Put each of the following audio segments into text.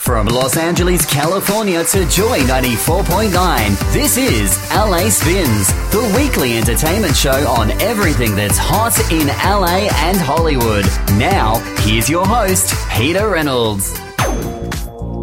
From Los Angeles, California to Joy 94.9, this is LA Spinz, the weekly entertainment show on everything that's hot in LA and Hollywood. Now, here's your host, Peter Reynolds.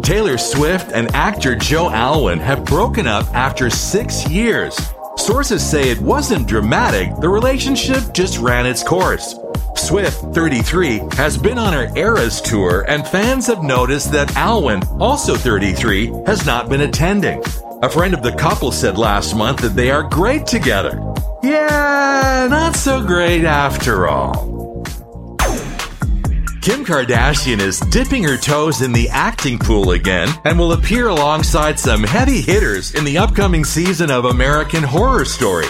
Taylor Swift and actor Joe Alwyn have broken up after six years. Sources say it wasn't dramatic, the relationship just ran its course. Swift, 33, has been on her Eras tour, and fans have noticed that Alwyn, also 33, has not been attending. A friend of the couple said last month that they are great together. Yeah, not so great after all. Kim Kardashian is dipping her toes in the acting pool again and will appear alongside some heavy hitters in the upcoming season of American Horror Story.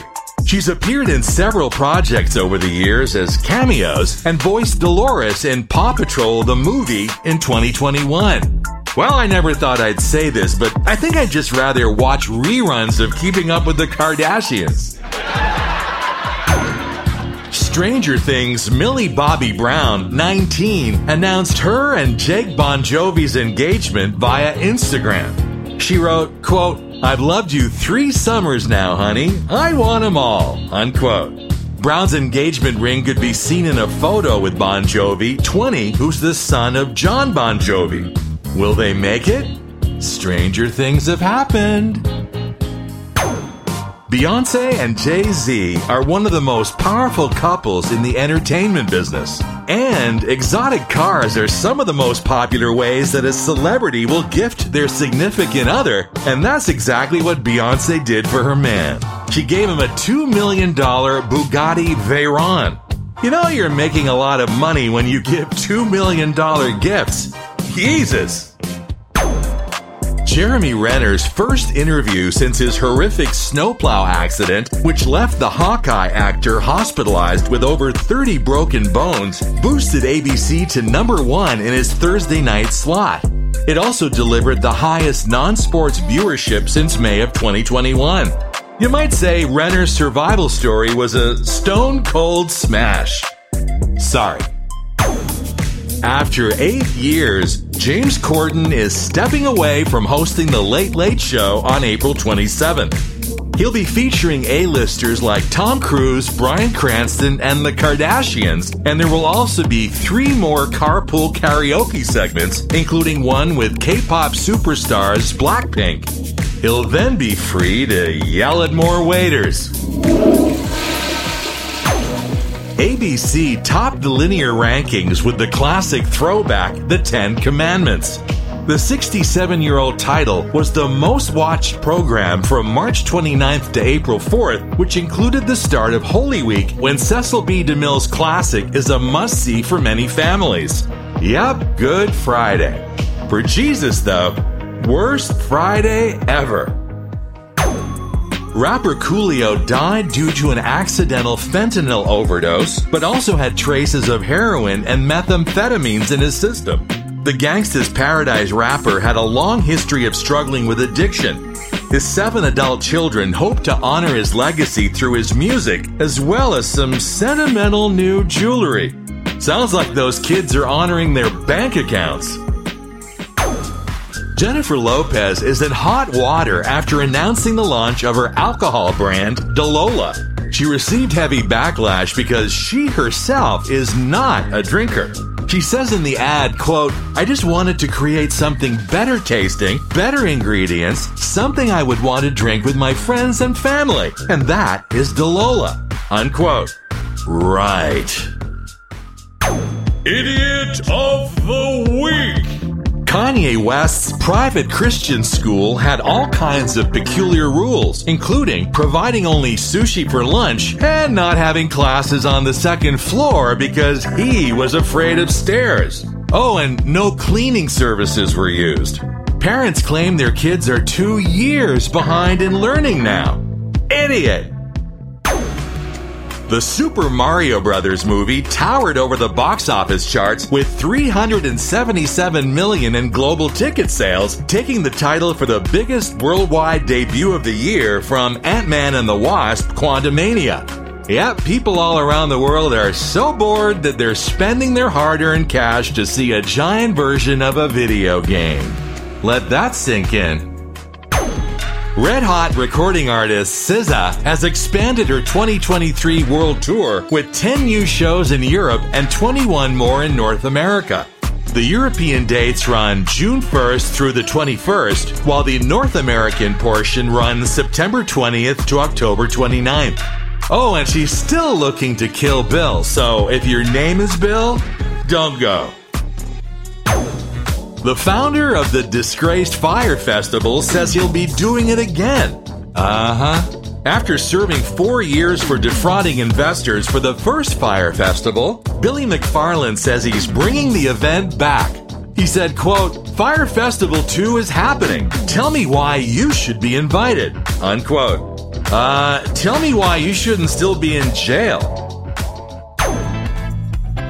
She's appeared in several projects over the years as cameos and voiced Dolores in Paw Patrol the movie in 2021. Well, I never thought I'd say this, but I think I'd just rather watch reruns of Keeping Up with the Kardashians. Stranger Things Millie Bobby Brown, 19, announced her and Jake Bongiovi's engagement via Instagram. She wrote, quote, I've loved you three summers now, honey. I want 'em all, unquote. Brown's engagement ring could be seen in a photo with Bongiovi, 20, who's the son of Jon Bon Jovi. Will they make it? Stranger things have happened. Beyonce and Jay Z are one of the most powerful couples in the entertainment business. And exotic cars are some of the most popular ways that a celebrity will gift their significant other, and that's exactly what Beyonce did for her man. She gave him a $2 million Bugatti Veyron. You know you're making a lot of money when you give $2 million gifts. Jesus! Jeremy Renner's first interview since his horrific snowplow accident, which left the Hawkeye actor hospitalized with over 30 broken bones, boosted ABC to number one in his Thursday night slot. It also delivered the highest non sports viewership since May of 2021. You might say Renner's survival story was a stone cold smash. Sorry. After eight years, James Corden is stepping away from hosting The Late Late Show on April 27th. He'll be featuring A-listers like Tom Cruise, Bryan Cranston, and the Kardashians, and there will also be three more carpool karaoke segments, including one with K-pop superstars Blackpink. He'll then be free to yell at more waiters. ABC topped the linear rankings with the classic throwback, The Ten Commandments. The 67 year old title was the most watched program from March 29th to April 4th, which included the start of Holy Week when Cecil B. DeMille's classic is a must see for many families. Yep, Good Friday. For Jesus, though, worst Friday ever. Rapper Coolio died due to an accidental fentanyl overdose, but also had traces of heroin and methamphetamines in his system. The Gangsta's Paradise rapper had a long history of struggling with addiction. His seven adult children hope to honor his legacy through his music, as well as some sentimental new jewelry. Sounds like those kids are honoring their bank accounts. Jennifer Lopez is in hot water after announcing the launch of her alcohol brand, Delola. She received heavy backlash because she herself is not a drinker. She says in the ad, quote, I just wanted to create something better tasting, better ingredients, something I would want to drink with my friends and family, and that is Delola, unquote. Right. Idiot of the Week! Kanye West's private Christian school had all kinds of peculiar rules, including providing only sushi for lunch and not having classes on the second floor because he was afraid of stairs. Oh, and no cleaning services were used. Parents claim their kids are two years behind in learning now. Idiot! The Super Mario Brothers movie towered over the box office charts with 377 million in global ticket sales, taking the title for the biggest worldwide debut of the year from Ant-Man and the Wasp: Quantumania. Yep, people all around the world are so bored that they're spending their hard-earned cash to see a giant version of a video game. Let that sink in. Red Hot recording artist SZA has expanded her 2023 world tour with 10 new shows in Europe and 21 more in North America. The European dates run June 1st through the 21st, while the North American portion runs September 20th to October 29th. Oh, and she's still looking to kill Bill, so if your name is Bill, don't go. The founder of the disgraced Fire Festival says he'll be doing it again. Uh huh. After serving four years for defrauding investors for the first Fire Festival, Billy McFarland says he's bringing the event back. He said, quote, Fire Festival 2 is happening. Tell me why you should be invited. Unquote. Uh, tell me why you shouldn't still be in jail.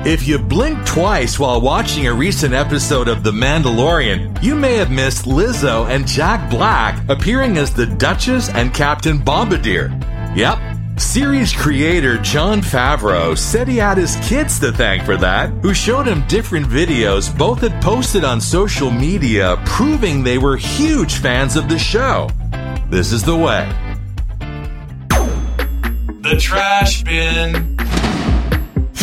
If you blinked twice while watching a recent episode of The Mandalorian, you may have missed Lizzo and Jack Black appearing as the Duchess and Captain Bombardier. Yep. Series creator Jon Favreau said he had his kids to thank for that, who showed him different videos both had posted on social media proving they were huge fans of the show. This is the way. The trash bin.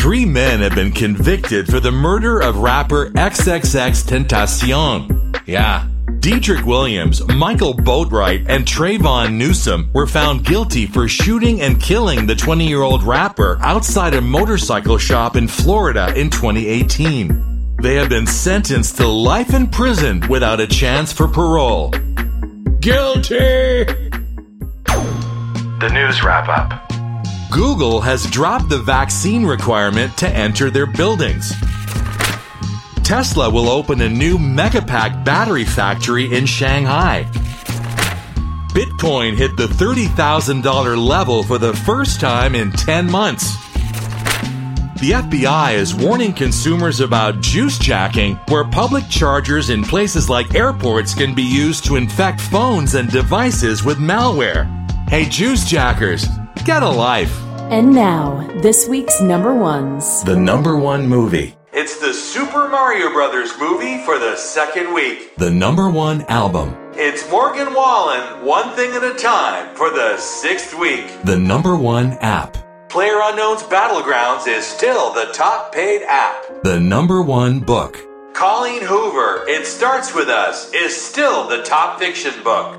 Three men have been convicted for the murder of rapper XXXTentacion. Yeah. Dedrick Williams, Michael Boatwright, and Trayvon Newsome were found guilty for shooting and killing the 20 year old rapper outside a motorcycle shop in Florida in 2018. They have been sentenced to life in prison without a chance for parole. Guilty! The news wrap up. Google has dropped the vaccine requirement to enter their buildings. Tesla will open a new Megapack battery factory in Shanghai. Bitcoin hit the $30,000 level for the first time in 10 months. The FBI is warning consumers about juice jacking, where public chargers in places like airports can be used to infect phones and devices with malware. Hey, juice jackers, Get a life. And now, this week's number ones. The number one movie. It's the Super Mario Brothers movie for the second week. The number one album. It's Morgan Wallen, One Thing at a Time, for the sixth week. The number one app. Player Unknown's Battlegrounds is still the top paid app. The number one book. Colleen Hoover, It Starts With Us, is still the top fiction book.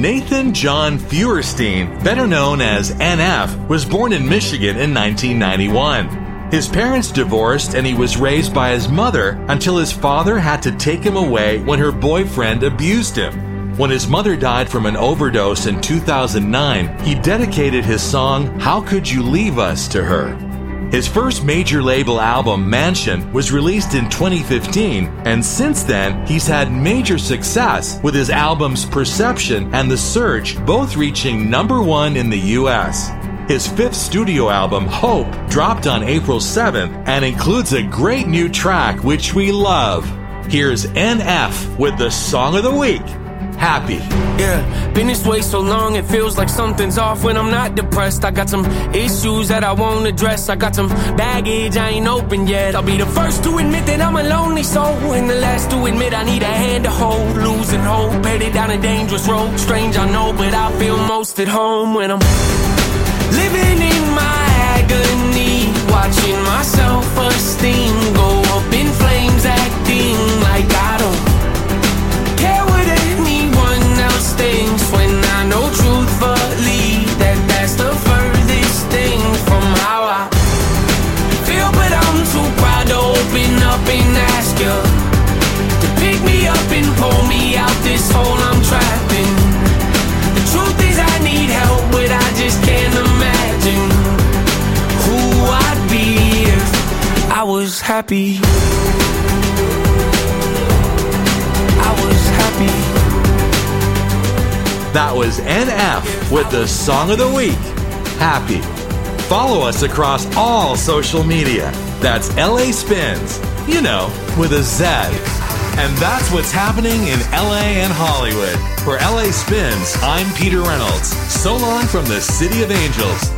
Nathan John Feuerstein, better known as NF, was born in Michigan in 1991. His parents divorced and he was raised by his mother until his father had to take him away when her boyfriend abused him. When his mother died from an overdose in 2009, he dedicated his song How Could You Leave Us to her. His first major label album, Mansion, was released in 2015, and since then, he's had major success with his albums Perception and The Search both reaching number one in the US. His fifth studio album, Hope, dropped on April 7th and includes a great new track which we love. Here's NF with the Song of the Week happy. Yeah, been this way so long, it feels like something's off when I'm not depressed. I got some issues that I won't address. I got some baggage I ain't open yet. I'll be the first to admit that I'm a lonely soul, and the last to admit I need a hand to hold. Losing hope, headed down a dangerous road. Strange, I know, but I feel most at home when I'm living in my agony, watching my self esteem go up in flames, happy. I was happy. That was NF with the Song of the Week. happy. Follow us across all social media. That's LA Spinz, you know, with a Z. And that's what's happening in LA and Hollywood. For LA Spinz, I'm Peter Reynolds. So long from the City of Angels.